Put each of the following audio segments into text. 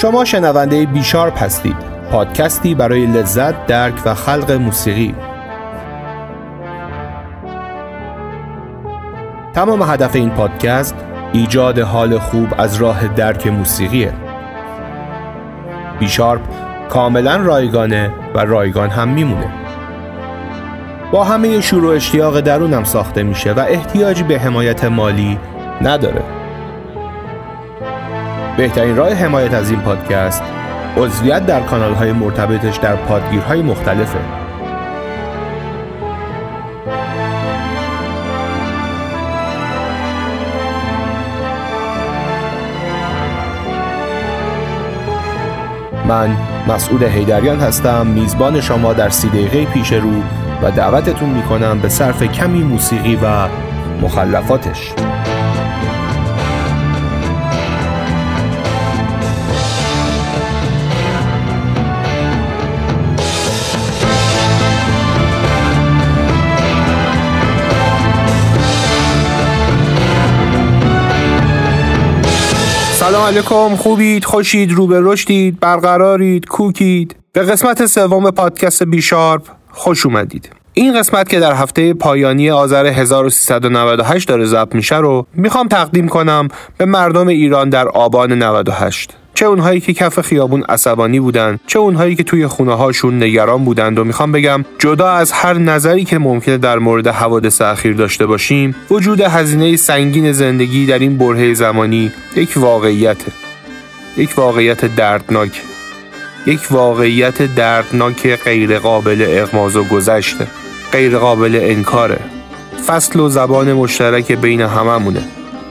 شما شنونده بیشارپ هستید. پادکستی برای لذت، درک و خلق موسیقی. تمام هدف این پادکست ایجاد حال خوب از راه درک موسیقیه. بیشارپ کاملا رایگانه و رایگان هم میمونه. با همه شور و اشتیاق درونم ساخته میشه و احتیاجی به حمایت مالی نداره. بهترین راه حمایت از این پادکست عضویت در کانال های مرتبطش در پادگیرهای مختلفه. من مسعود هیدریان هستم میزبان شما در سی دقیقه پیش رو و دعوتتون می‌کنم به صرف کمی موسیقی و مخلفاتش. سلام علیکم خوبید خوشید رو به رشدید برقرارید کوکید. به قسمت سوم پادکست بیشارپ خوش اومدید. این قسمت که در هفته پایانی آذر 1398 داره ضبط میشه رو می‌خوام تقدیم کنم به مردم ایران در آبان 98 چه اونهایی که کف خیابون عصبانی بودن چه اونهایی که توی خونه هاشون نگران بودند و می‌خوام بگم جدا از هر نظری که ممکنه در مورد حوادث اخیر داشته باشیم وجود هزینه سنگین زندگی در این برهه زمانی یک واقعیته یک واقعیت دردناک یک واقعیت دردناک غیر قابل اغماز و گذشته غیر قابل انکاره. فصل و زبان مشترک بین هممونه.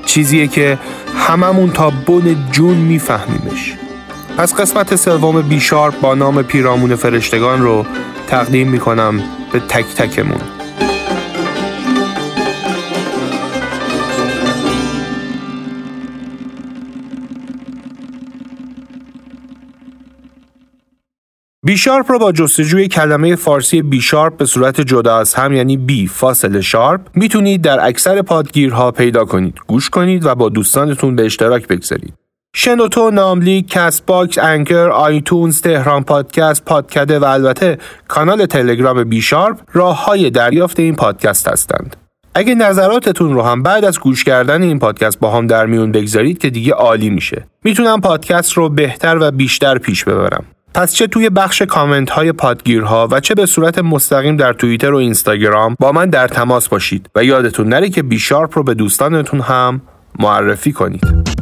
چیزیه که هممون تا بن جون میفهمیمش. پس قسمت سوم بیشار با نام پیرامون فرشتگان رو تقدیم می‌کنم به تک تکمون. بیشارپ رو با جستجوی کلمه فارسی بیشارپ به صورت جدا از هم یعنی بی فاصله شارپ می‌تونید در اکثر پادگیرها پیدا کنید گوش کنید و با دوستانتون به اشتراک بگذارید شنوتو، ناملی، کست باکس، انکر، آیتونز، تهران پادکست، پادکده و البته کانال تلگرام بیشارپ راه های دریافت این پادکست هستند. اگه نظراتتون رو هم بعد از گوش کردن این پادکست با هم در میون بگذارید که دیگه عالی میشه. می‌تونم پادکست رو بهتر و بیشتر پیش ببرم. پس چه توی بخش کامنت های پادگیرها و چه به صورت مستقیم در توییتر و اینستاگرام با من در تماس باشید و یادتون نره که بیشارپ رو به دوستانتون هم معرفی کنید.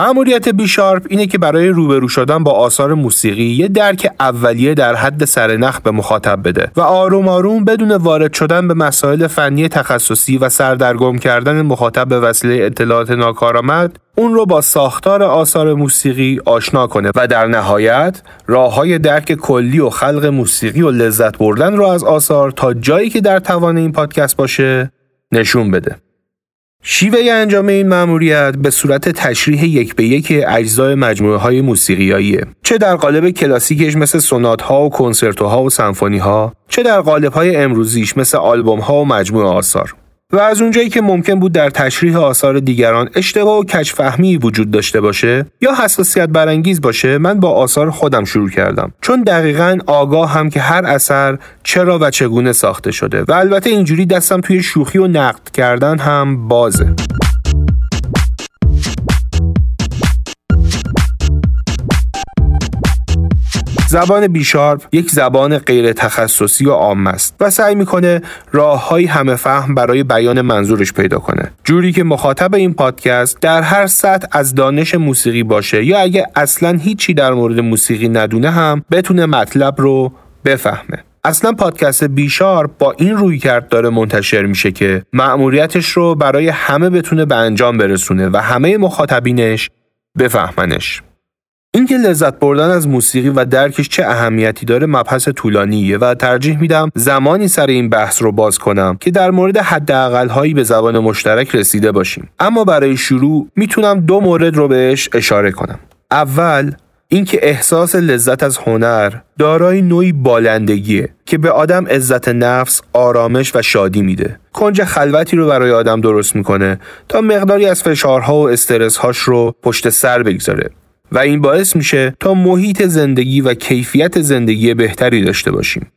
معمولیت بیشارپ اینه که برای روبرو شدن با آثار موسیقی یه درک اولیه در حد سرنخ به مخاطب بده و آروم آروم بدون وارد شدن به مسائل فنی تخصصی و سردرگم کردن مخاطب به وسیله اطلاعات ناکارآمد اون رو با ساختار آثار موسیقی آشنا کنه و در نهایت راه های درک کلی و خلق موسیقی و لذت بردن رو از آثار تا جایی که در توان این پادکست باشه نشون بده. شیوه انجام این مأموریت به صورت تشریح یک به یک اجزای مجموعه های موسیقیاییه. چه در قالب کلاسیکش مثل سونات ها و کنسرتو ها و سمفونی ها چه در قالب های امروزیش مثل آلبوم ها و مجموعه آثار. و از اونجایی که ممکن بود در تشریح آثار دیگران اشتباه و کچفهمی وجود داشته باشه یا حساسیت برانگیز باشه من با آثار خودم شروع کردم. چون دقیقا آگاه هم که هر اثر چرا و چگونه ساخته شده. و البته اینجوری دستم توی شوخی و نقد کردن هم بازه. زبان بیشارپ یک زبان غیر تخصصی و عام است و سعی می‌کنه راههایی همه فهم برای بیان منظورش پیدا کنه جوری که مخاطب این پادکست در هر سطح از دانش موسیقی باشه یا اگه اصلا هیچی در مورد موسیقی ندونه هم بتونه مطلب رو بفهمه اصلا پادکست بیشار با این روی کرد داره منتشر میشه که مأموریتش رو برای همه بتونه به انجام برسونه و همه مخاطبینش بفهمنش. اینکه لذت بردن از موسیقی و درکش چه اهمیتی داره مبحث طولانیه و ترجیح میدم زمانی سر این بحث رو باز کنم که در مورد حداقل هایی به زبان مشترک رسیده باشیم. اما برای شروع می‌تونم دو مورد رو بهش اشاره کنم. اول اینکه احساس لذت از هنر دارای نوعی بالندگیه که به آدم عزت نفس، آرامش و شادی میده. کنج خلوتی رو برای آدم درست می‌کنه تا مقداری از فشارها و استرسهاش رو پشت سر بگذاره. و این باعث میشه تا محیط زندگی و کیفیت زندگی بهتری داشته باشیم.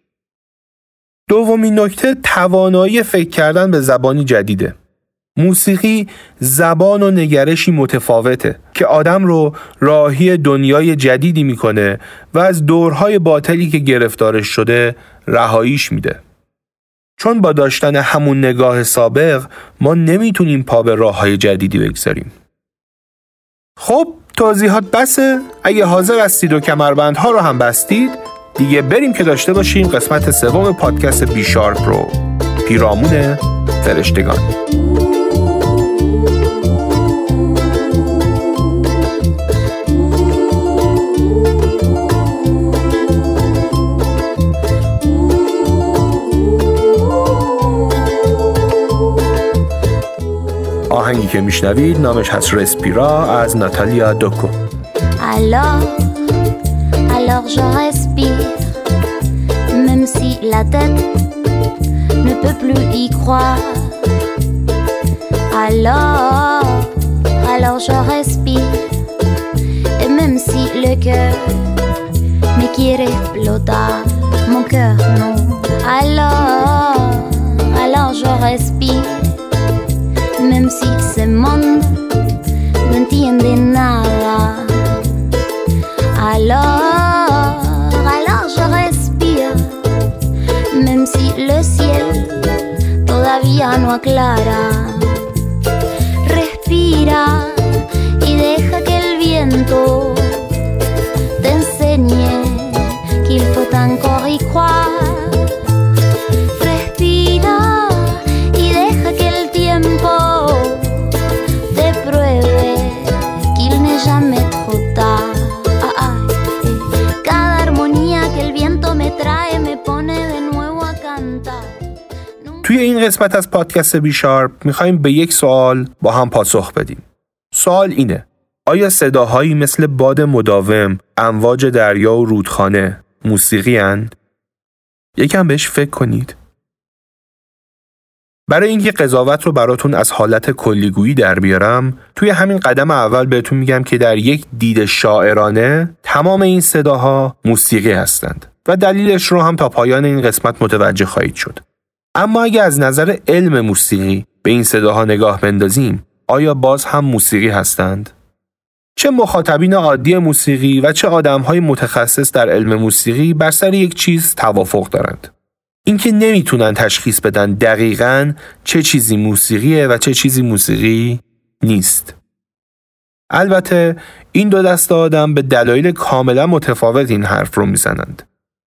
دومین نکته توانایی فکر کردن به زبانی جدیده. موسیقی زبان و نگرشی متفاوته که آدم رو راهی دنیای جدیدی می‌کنه و از دورهای باطلی که گرفتارش شده رهاییش میده. چون با داشتن همون نگاه سابق ما نمی‌تونیم پا به راه های جدیدی بگذاریم. خب توضیحات بسه. اگه حاضر هستید و کمربندها رو هم بستید دیگه بریم که داشته باشیم قسمت سوم پادکست بی شارپ رو پیرامون فرشتگان. آهنگی که میشنوید نامش هست رسپیرا از ناتالیا دوکو Alors, alors je respire, même si la tête ne peut plus y croire. Alors, alors je respire, et même si le cœur me quiere explotar, mon cœur non. Alors, alors je respire. No entiende nada. Alors, alors je respire, même si le ciel todavía no aclara. Respira y deja que el viento te enseñe qu'il faut encore y croire. توی این قسمت از پادکست بی شارپ می‌خوایم به یک سوال با هم پاسخ بدیم. سوال اینه آیا صداهایی مثل باد مداوم، امواج دریا و رودخانه موسیقی هند؟ یکم بهش فکر کنید. برای اینکه قضاوت رو براتون از حالت کلیگویی در بیارم توی همین قدم اول بهتون میگم که در یک دید شاعرانه تمام این صداها موسیقی هستند و دلیلش رو هم تا پایان این قسمت متوجه خواهید شد اما اگه از نظر علم موسیقی به این صداها نگاه بندازیم آیا باز هم موسیقی هستند چه مخاطبین عادی موسیقی و چه آدمهای متخصص در علم موسیقی بر سر یک چیز توافق دارند اینکه نمی‌تونن تشخیص بدن دقیقا چه چیزی موسیقیه و چه چیزی موسیقی نیست. البته این دو دست آدم به دلایل کاملا متفاوت این حرف رو می‌زنند.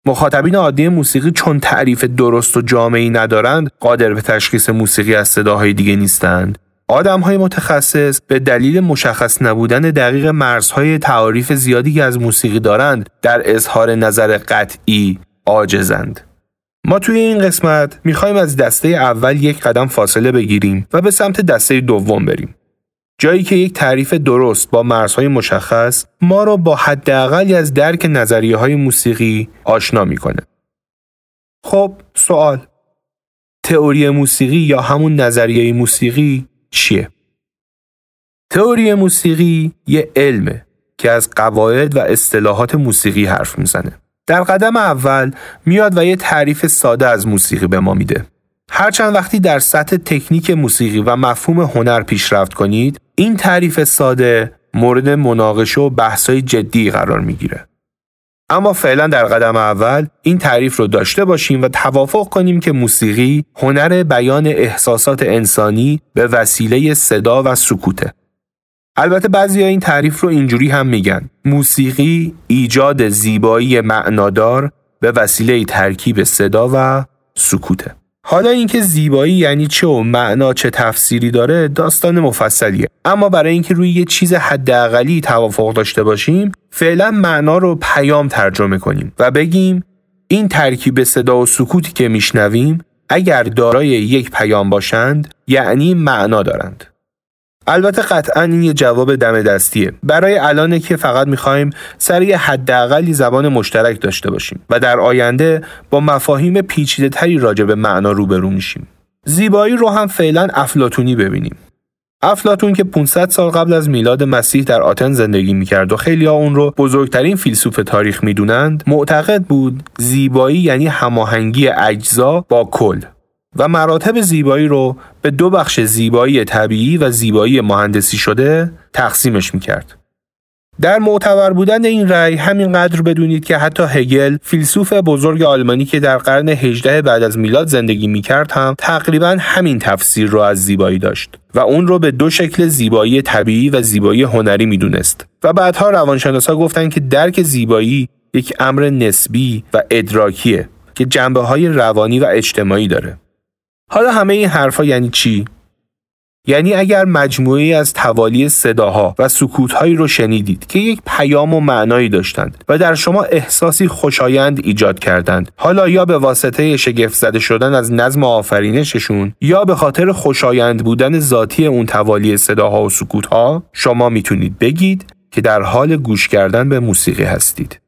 مخاطبین عادی موسیقی چون تعریف درست و جامعی ندارند قادر به تشخیص موسیقی از صداهای دیگه نیستند. آدم های متخصص به دلیل مشخص نبودن دقیق مرزهای تعاریف زیادی که از موسیقی دارند در اظهار نظر قطعی عاجزند. ما توی این قسمت می‌خوایم از دسته اول یک قدم فاصله بگیریم و به سمت دسته دوم بریم. جایی که یک تعریف درست با مرزهای مشخص ما رو با حداقلی از درک نظریه های موسیقی آشنا می‌کنه. خب سوال تئوری موسیقی یا همون نظریه موسیقی چیه؟ تئوری موسیقی یه علمه که از قواعد و اصطلاحات موسیقی حرف می‌زنه. در قدم اول میاد و یه تعریف ساده از موسیقی به ما میده. هرچند وقتی در سطح تکنیک موسیقی و مفهوم هنر پیشرفت کنید، این تعریف ساده مورد مناقشه و بحثای جدی قرار می‌گیره. اما فعلا در قدم اول این تعریف رو داشته باشیم و توافق کنیم که موسیقی هنر بیان احساسات انسانی به وسیله صدا و سکوته. البته بعضی این تعریف رو اینجوری هم میگن موسیقی ایجاد زیبایی معنادار به وسیله ترکیب صدا و سکوته حالا اینکه زیبایی یعنی چه و معنا چه تفسیری داره داستان مفصلیه. اما برای اینکه روی یه چیز حداقلی توافق داشته باشیم فعلا معنا رو پیام ترجمه کنیم و بگیم این ترکیب صدا و سکوتی که میشنویم اگر دارای یک پیام باشند یعنی معنا دارند. البته قطعا این یه جواب دم دستیه. برای الانه که فقط می‌خوایم سر یه حداقلی زبان مشترک داشته باشیم و در آینده با مفاهیم پیچیده تری راجع به معنا روبرو میشیم. زیبایی رو هم فعلا افلاتونی ببینیم. افلاتون که 500 سال قبل از میلاد مسیح در آتن زندگی می‌کرد و خیلی اون رو بزرگترین فیلسوف تاریخ می‌دونند معتقد بود زیبایی یعنی هماهنگی اجزا با کل. و مراتب زیبایی رو به دو بخش زیبایی طبیعی و زیبایی مهندسی شده تقسیمش می‌کرد. در معتبر بودن این رأی همینقدر بدونید که حتی هگل فیلسوف بزرگ آلمانی که در قرن 18 بعد از میلاد زندگی می‌کرد هم تقریبا همین تفسیر رو از زیبایی داشت و اون رو به دو شکل زیبایی طبیعی و زیبایی هنری می‌دونست و بعدها روانشناسا گفتند که درک زیبایی یک امر نسبی و ادراکیه که جنبه های روانی و اجتماعی داره حالا همه این حرفا یعنی چی؟ یعنی اگر مجموعی از توالی صداها و سکوتهایی رو شنیدید که یک پیام و معنایی داشتند و در شما احساسی خوشایند ایجاد کردند حالا یا به واسطه شگفت زده شدن از نظم آفرینششون یا به خاطر خوشایند بودن ذاتی اون توالی صداها و سکوتها شما می‌تونید بگید که در حال گوش کردن به موسیقی هستید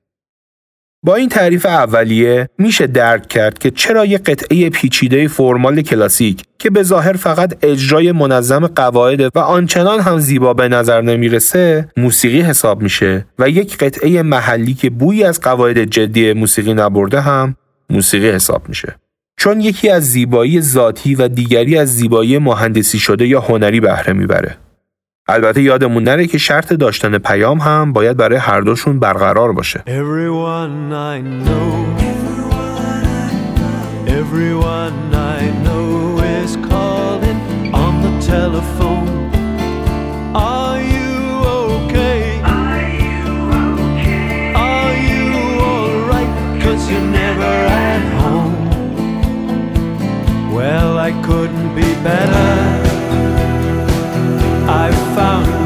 با این تعریف اولیه میشه درک کرد که چرا یه قطعه پیچیده فرمال کلاسیک که به ظاهر فقط اجرای منظم قواعد و آنچنان هم زیبا به نظر نمی‌رسه موسیقی حساب میشه و یک قطعه محلی که بویی از قواعد جدی موسیقی نبرده هم موسیقی حساب میشه. چون یکی از زیبایی ذاتی و دیگری از زیبایی مهندسی شده یا هنری بهره می‌بره. البته یادمون نره که شرط داشتن پیام هم باید برای هر دوشون برقرار باشه. Well, I couldn't be better. found.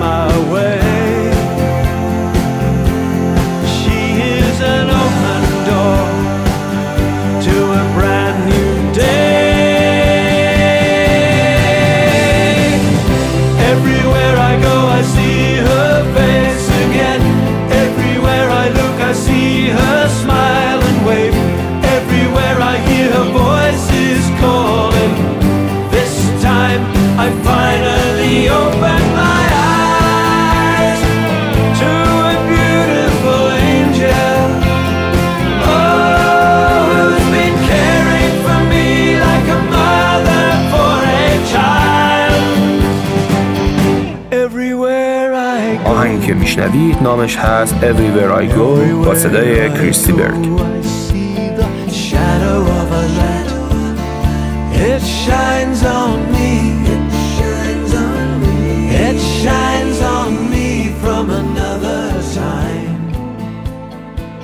میشنوید نامش هست Everywhere I Go با صدای کریستی برگ.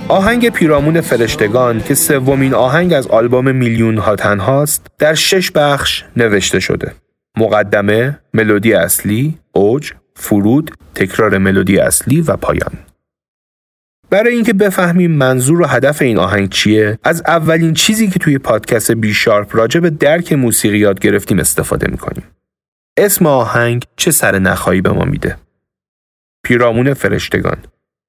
آهنگ پیرامون فرشتگان که سومین آهنگ از آلبوم میلیون ها تنهاست در شش بخش نوشته شده. مقدمه، ملودی اصلی، اوج، فرود، تکرار ملودی اصلی و پایان. برای اینکه بفهمیم منظور و هدف این آهنگ چیه، از اولین چیزی که توی پادکست بی شارپ راجع به درک موسیقی یاد گرفتیم استفاده می‌کنیم. اسم آهنگ چه سر نخایی به ما میده؟ پیرامون فرشتگان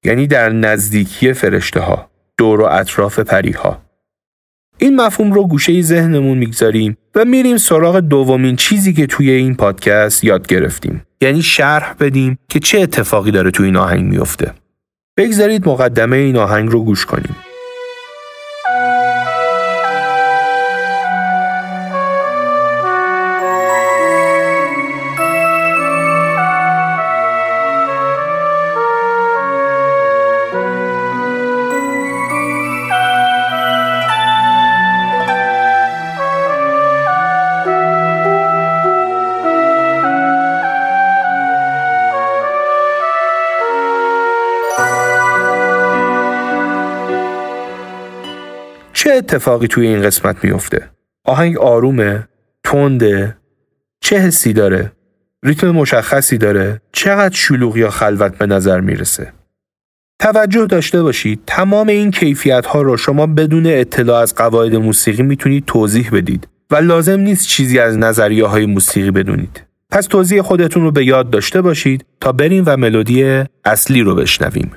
یعنی در نزدیکی فرشته ها، دور و اطراف پریها. این مفهوم رو گوشه ذهنمون می‌گذاریم و میریم سراغ دومین چیزی که توی این پادکست یاد گرفتیم. یعنی شرح بدیم که چه اتفاقی داره توی این آهنگ میفته. بگذارید مقدمه این آهنگ رو گوش کنیم. اتفاقی توی این قسمت میفته؟ آهنگ آرومه، تنده، چه حسی داره؟ ریتم مشخصی داره؟ چقدر شلوغ یا خلوت به نظر می‌رسه؟ توجه داشته باشید تمام این کیفیت ها رو شما بدون اطلاع از قواعد موسیقی می‌تونید توضیح بدید و لازم نیست چیزی از نظریه های موسیقی بدونید. پس توضیح خودتون رو به یاد داشته باشید تا بریم و ملودی اصلی رو بشنویم.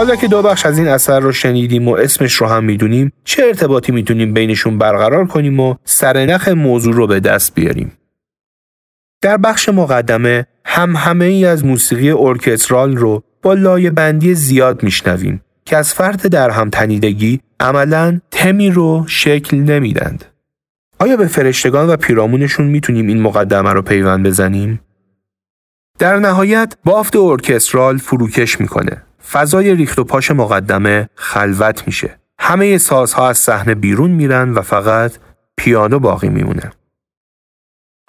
حالا که دو بخش از این اثر رو شنیدیم و اسمش رو هم می‌دونیم چه ارتباطی می‌تونیم بینشون برقرار کنیم و سرنخ موضوع رو به دست بیاریم در بخش مقدمه هم همه ای از موسیقی ارکسترال رو با لایه بندی زیاد میشنویم که از فرد در هم تنیدگی عملا تمی رو شکل نمیدند. آیا به فرشتگان و پیرامونشون می‌تونیم این مقدمه رو پیوند بزنیم؟ در نهایت بافت ارکسترال فروکش می‌کنه فضای ریخت و پاش مقدمه خلوت میشه. همه سازها از صحنه بیرون میرن و فقط پیانو باقی میمونه.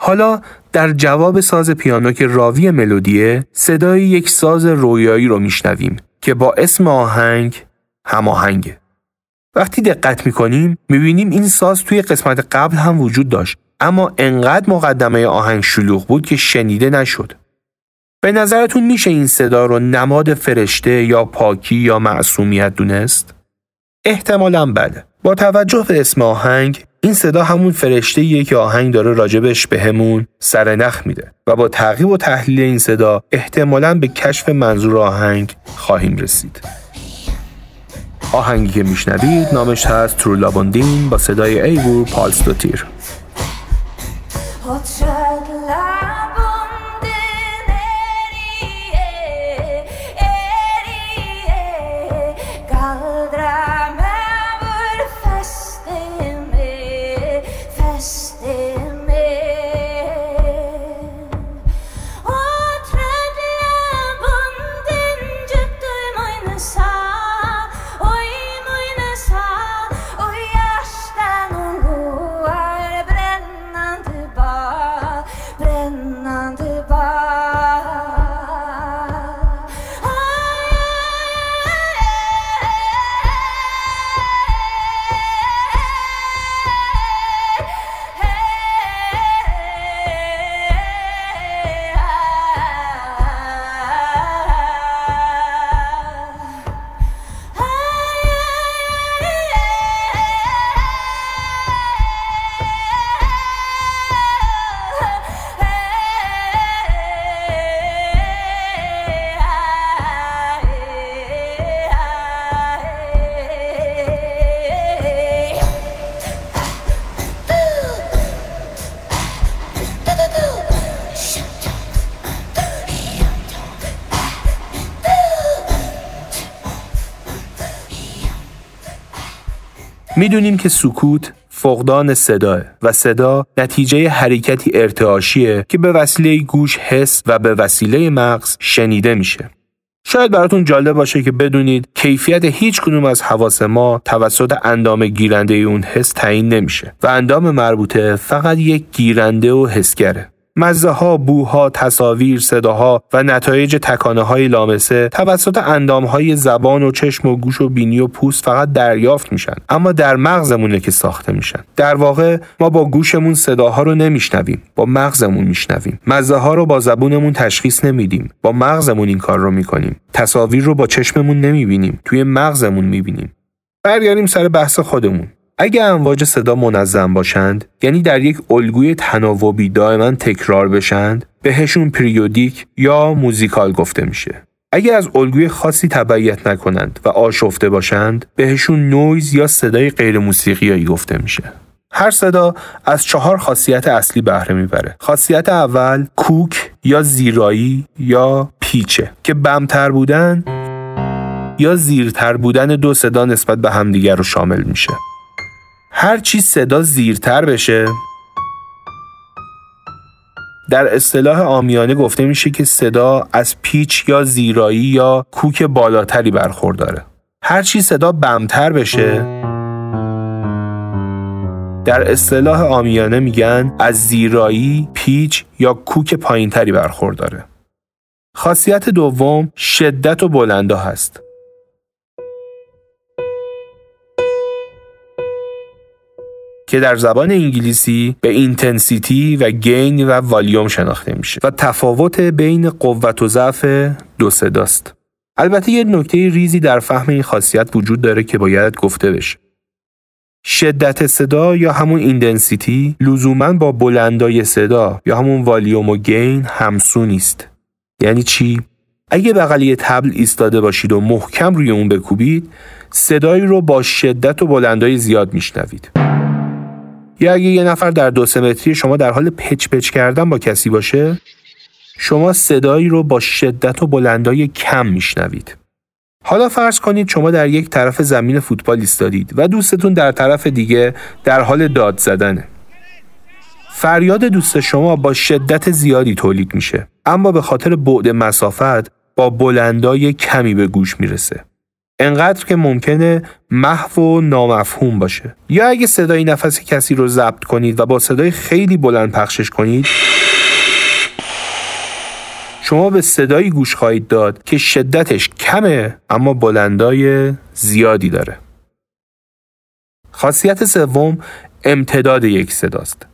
حالا در جواب ساز پیانو که راوی ملودیه صدای یک ساز رویایی رو میشنویم که با اسم آهنگ هماهنگه. وقتی دقت می‌کنیم می‌بینیم این ساز توی قسمت قبل هم وجود داشت اما انقدر مقدمه آهنگ شلوغ بود که شنیده نشد. به نظرتون میشه این صدا رو نماد فرشته یا پاکی یا معصومیت دونست؟ احتمالا بله. با توجه به اسم آهنگ این صدا همون فرشته که آهنگ داره راجبش بهمون سر نخ میده و با تعقیب و تحلیل این صدا احتمالا به کشف منظور آهنگ خواهیم رسید. آهنگی که میشنوید نامش هست ترولابوندین با صدای ایور پالس دوتیر. می‌دونیم که سکوت فقدان صداه و صدا نتیجه حرکتی ارتعاشیه که به وسیله گوش حس و به وسیله مغز شنیده میشه. شاید براتون جالب باشه که بدونید کیفیت هیچ کنوم از حواس ما توسط اندام گیرنده اون حس تعیین نمیشه و اندام مربوطه فقط یک گیرنده و حسگره. مزه ها، بوها، تصاویر، صداها و نتایج تکانه های لامسه توسط اندام های زبان و چشم و گوش و بینی و پوست فقط دریافت میشن. اما در مغزمونه که ساخته میشن. در واقع ما با گوشمون صداها رو نمیشنویم با مغزمون میشنویم. مزه ها رو با زبونمون تشخیص نمیدیم. با مغزمون این کار رو می‌کنیم. تصاویر رو با چشممون نمی‌بینیم. توی مغزمون می‌بینیم. برگردیم سر بحث خودمون. اگر امواج صدا منظم باشند یعنی در یک الگوی تناوبی دائما تکرار بشند بهشون پریودیک یا موزیکال گفته میشه. اگر از الگوی خاصی تبعیت نکنند و آشفته باشند بهشون نویز یا صدای غیر موسیقیایی گفته میشه. هر صدا از چهار خاصیت اصلی بهره می‌بره. خاصیت اول کوک یا زیرایی یا pitch ه که بمتر بودن یا زیرتر بودن دو صدا نسبت به همدیگر رو شامل میشه. هر چی صدا زیرتر بشه در اصطلاح آمیانه گفته میشه که صدا از پیچ یا زیرایی یا کوک بالاتری برخورداره هر چی صدا بمتر بشه در اصطلاح آمیانه میگن از زیرایی، پیچ یا کوک پایینتری برخورداره. خاصیت دوم شدت و بلندا هست. که در زبان انگلیسی به intensity و gain و والیوم شناخته میشه و تفاوت بین قوت و ضعف دو صداست. البته یه نکته ریزی در فهم این خاصیت وجود داره که باید گفته بشه. شدت صدا یا همون intensity لزوما با بلندای صدا یا همون والیوم و gain همسو نیست. یعنی چی؟ اگه بغل یه تبل ایستاده باشید و محکم روی اون بکوبید صدایی رو با شدت و بلندای زیاد میشنوید. یا اگه یه نفر در دو متری شما در حال پچ پچ کردن با کسی باشه شما صدایی رو با شدت و بلندای کم میشنوید. حالا فرض کنید شما در یک طرف زمین فوتبال ایستادید و دوستتون در طرف دیگه در حال داد زدنه. فریاد دوست شما با شدت زیادی تولید میشه اما به خاطر بعد مسافت با بلندای کمی به گوش می‌رسه. انقدر که ممکنه محو و نامفهوم باشه. یا اگه صدای نفس کسی رو ضبط کنید و با صدای خیلی بلند پخشش کنید شما به صدایی گوش خواهید داد که شدتش کمه اما بلندای زیادی داره. خاصیت سوم امتداد یک صداست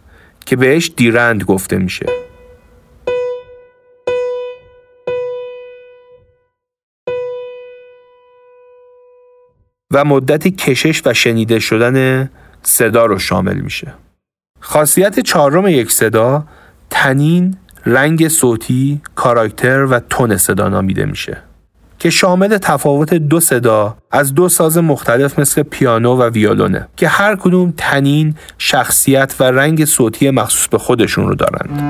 که بهش دیرند گفته میشه. مدت کشش و شنیده شدن صدا رو شامل میشه. خاصیت چهارم یک صدا تنین، رنگ صوتی، کاراکتر و تون صدا نامیده میشه که شامل تفاوت دو صدا از دو ساز مختلف مثل پیانو و ویولونه که هر کدوم تنین، شخصیت و رنگ صوتی مخصوص به خودشون رو دارند.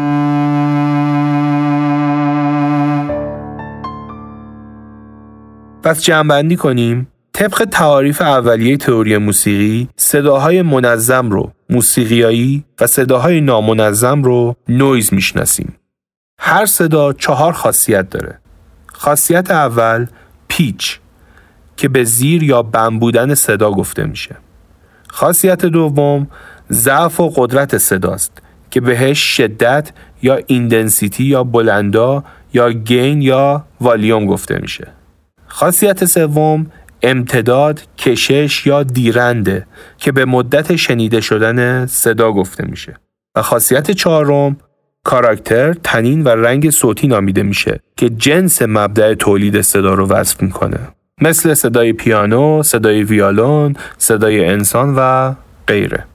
پس جمعبندی کنیم طبق تعاریف اولیه تئوری موسیقی صداهای منظم رو موسیقیایی و صداهای نامنظم رو نویز می‌شناسیم. هر صدا چهار خاصیت داره. خاصیت اول پیچ که به زیر یا بم بودن صدا گفته میشه. خاصیت دوم ضعف و قدرت صداست که بهش شدت یا ایندنسیتی یا بلندا یا گین یا والیوم گفته میشه. خاصیت سوم امتداد، کشش یا دیرنده که به مدت شنیده شدن صدا گفته میشه. و خاصیت چهارم کاراکتر، تنین و رنگ صوتی نامیده میشه که جنس مبدع تولید صدا رو وصف می‌کنه. مثل صدای پیانو، صدای ویالون، صدای انسان و غیره.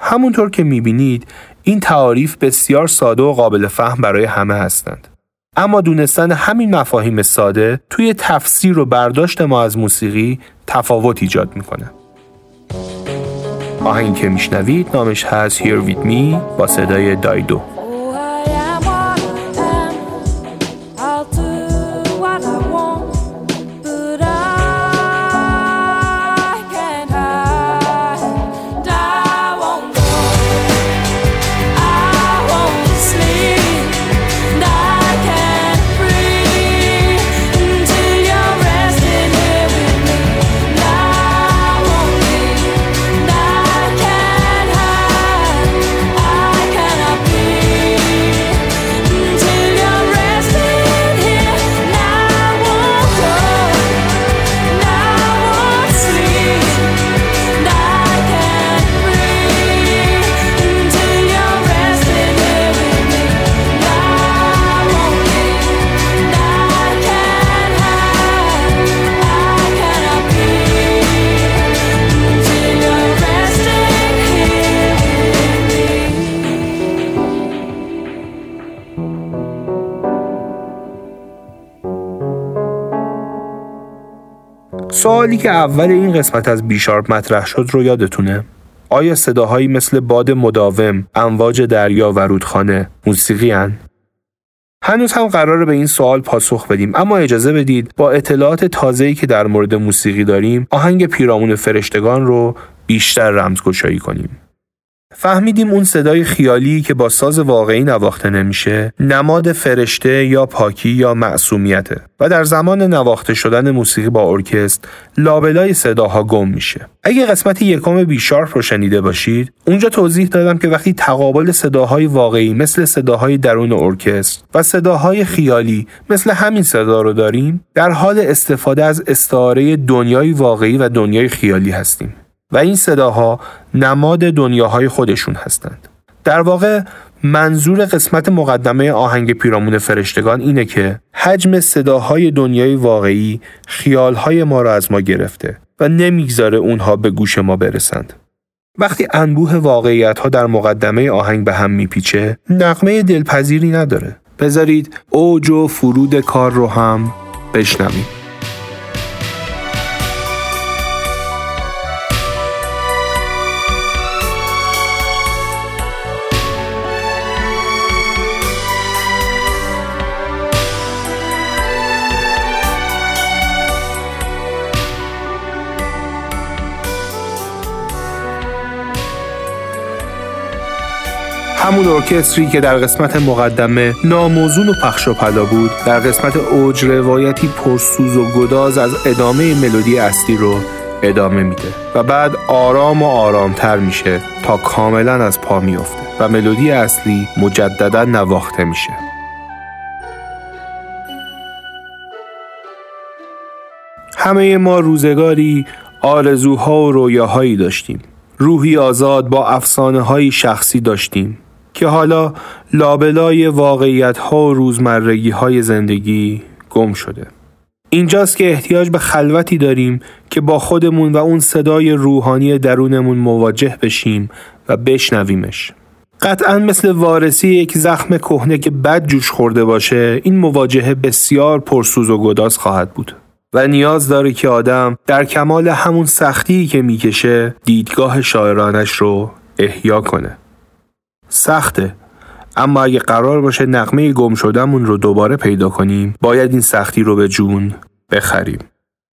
همونطور که می‌بینید این تعاریف بسیار ساده و قابل فهم برای همه هستند. اما دونستن همین مفاهیم ساده توی تفسیر و برداشت ما از موسیقی تفاوت ایجاد می‌کنه. آهنگ که میشنوید نامش هست Here With Me با صدای دایدو سوالی که اول این قسمت از بیشارپ مطرح شد رو یادتونه؟ آیا صداهایی مثل باد مداوم، امواج دریا و رودخانه موسیقی هن؟ هنوز هم قراره به این سوال پاسخ بدیم اما اجازه بدید با اطلاعات تازه‌ای که در مورد موسیقی داریم آهنگ پیرامون فرشتگان رو بیشتر رمزگشایی کنیم. فهمیدیم اون صدای خیالی که با ساز واقعی نواخته نمیشه نماد فرشته یا پاکی یا معصومیته و در زمان نواخته شدن موسیقی با ارکستر لابلای صداها گم میشه. اگه قسمت یکم بیشارپ رو شنیده باشید اونجا توضیح دادم که وقتی تقابل صداهای واقعی مثل صداهای درون ارکستر و صداهای خیالی مثل همین صدا رو داریم در حال استفاده از استعاره دنیای واقعی و دنیای خیالی هستیم. و این صداها نماد دنیاهای خودشون هستند. در واقع منظور قسمت مقدمه آهنگ پیرامون فرشتگان اینه که حجم صداهای دنیای واقعی خیالهای ما را از ما گرفته و نمی‌گذاره اونها به گوش ما برسند. وقتی انبوه واقعیت ها در مقدمه آهنگ به هم میپیچه نقمه دلپذیری نداره. بذارید اوج و فرود کار رو هم بشنویم. همون ارکستری که در قسمت مقدمه ناموزون و پخش و پلا بود در قسمت اوج روایتی پرسوز و گداز از ادامه ملودی اصلی رو ادامه میده و بعد آرام و آرامتر میشه تا کاملا از پا میافته و ملودی اصلی مجددا نواخته میشه. همه ما روزگاری آرزوها و رویاهایی داشتیم. روحی آزاد با افسانه های شخصی داشتیم. که حالا لابلای واقعیت ها و روزمرگی های زندگی گم شده. اینجاست که احتیاج به خلوتی داریم که با خودمون و اون صدای روحانی درونمون مواجه بشیم و بشنویمش. قطعا مثل وارسی یک زخم کهنه که بد جوش خورده باشه این مواجهه بسیار پرسوز و گداز خواهد بود و نیاز داره که آدم در کمال همون سختی که می‌کشه دیدگاه شاعرانش رو احیا کنه سخته. اما اگه قرار باشه نقمه گم شدهمون رو دوباره پیدا کنیم باید این سختی رو به جون بخریم.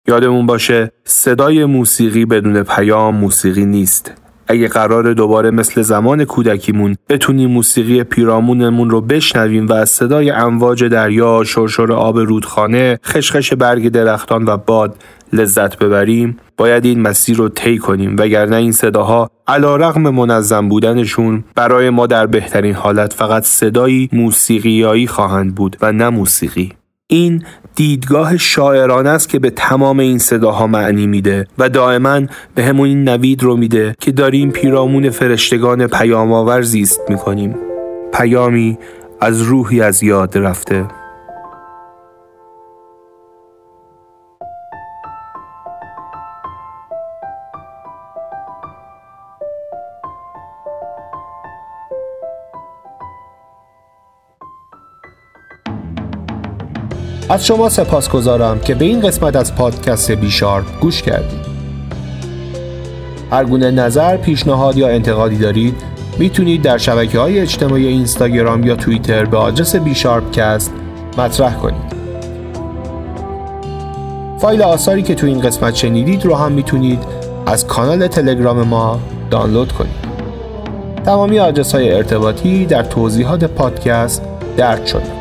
یادمون باشه صدای موسیقی بدون پیام موسیقی نیست. اگه قرار دوباره مثل زمان کودکیمون بتونیم موسیقی پیرامونمون رو بشنویم و از صدای امواج دریا، شرشر آب رودخانه، خشخش برگ درختان و باد لذت ببریم باید این مسیر رو طی کنیم وگرنه این صداها علا رغم منظم بودنشون برای ما در بهترین حالت فقط صدایی موسیقیایی خواهند بود و نه موسیقی. این دیدگاه شاعرانه است که به تمام این صداها معنی میده و دائما به همون این نوید رو میده که داریم پیرامون فرشتگان پیام آور زیست می‌کنیم. پیامی از روحی از یاد رفته. از شما سپاس گذارم که به این قسمت از پادکست بیشارپ گوش کردید. هر گونه نظر، پیشنهاد یا انتقادی دارید می‌تونید در شبکه های اجتماعی اینستاگرام یا توییتر به آدرس بیشارپکست مطرح کنید. فایل آثاری که تو این قسمت شنیدید رو هم می‌تونید از کانال تلگرام ما دانلود کنید. تمامی آدرس های ارتباطی در توضیحات پادکست درد شده.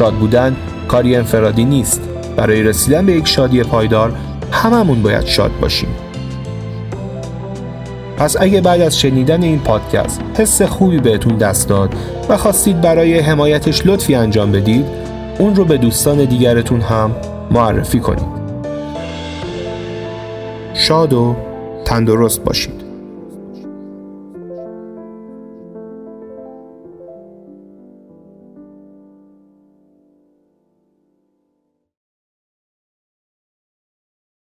شاد بودن کاری انفرادی نیست. برای رسیدن به یک شادی پایدار هممون باید شاد باشیم. پس اگه بعد از شنیدن این پادکست حس خوبی بهتون دست داد و خواستید برای حمایتش لطفی انجام بدید اون رو به دوستان دیگرتون هم معرفی کنید. شاد و تندرست باشید.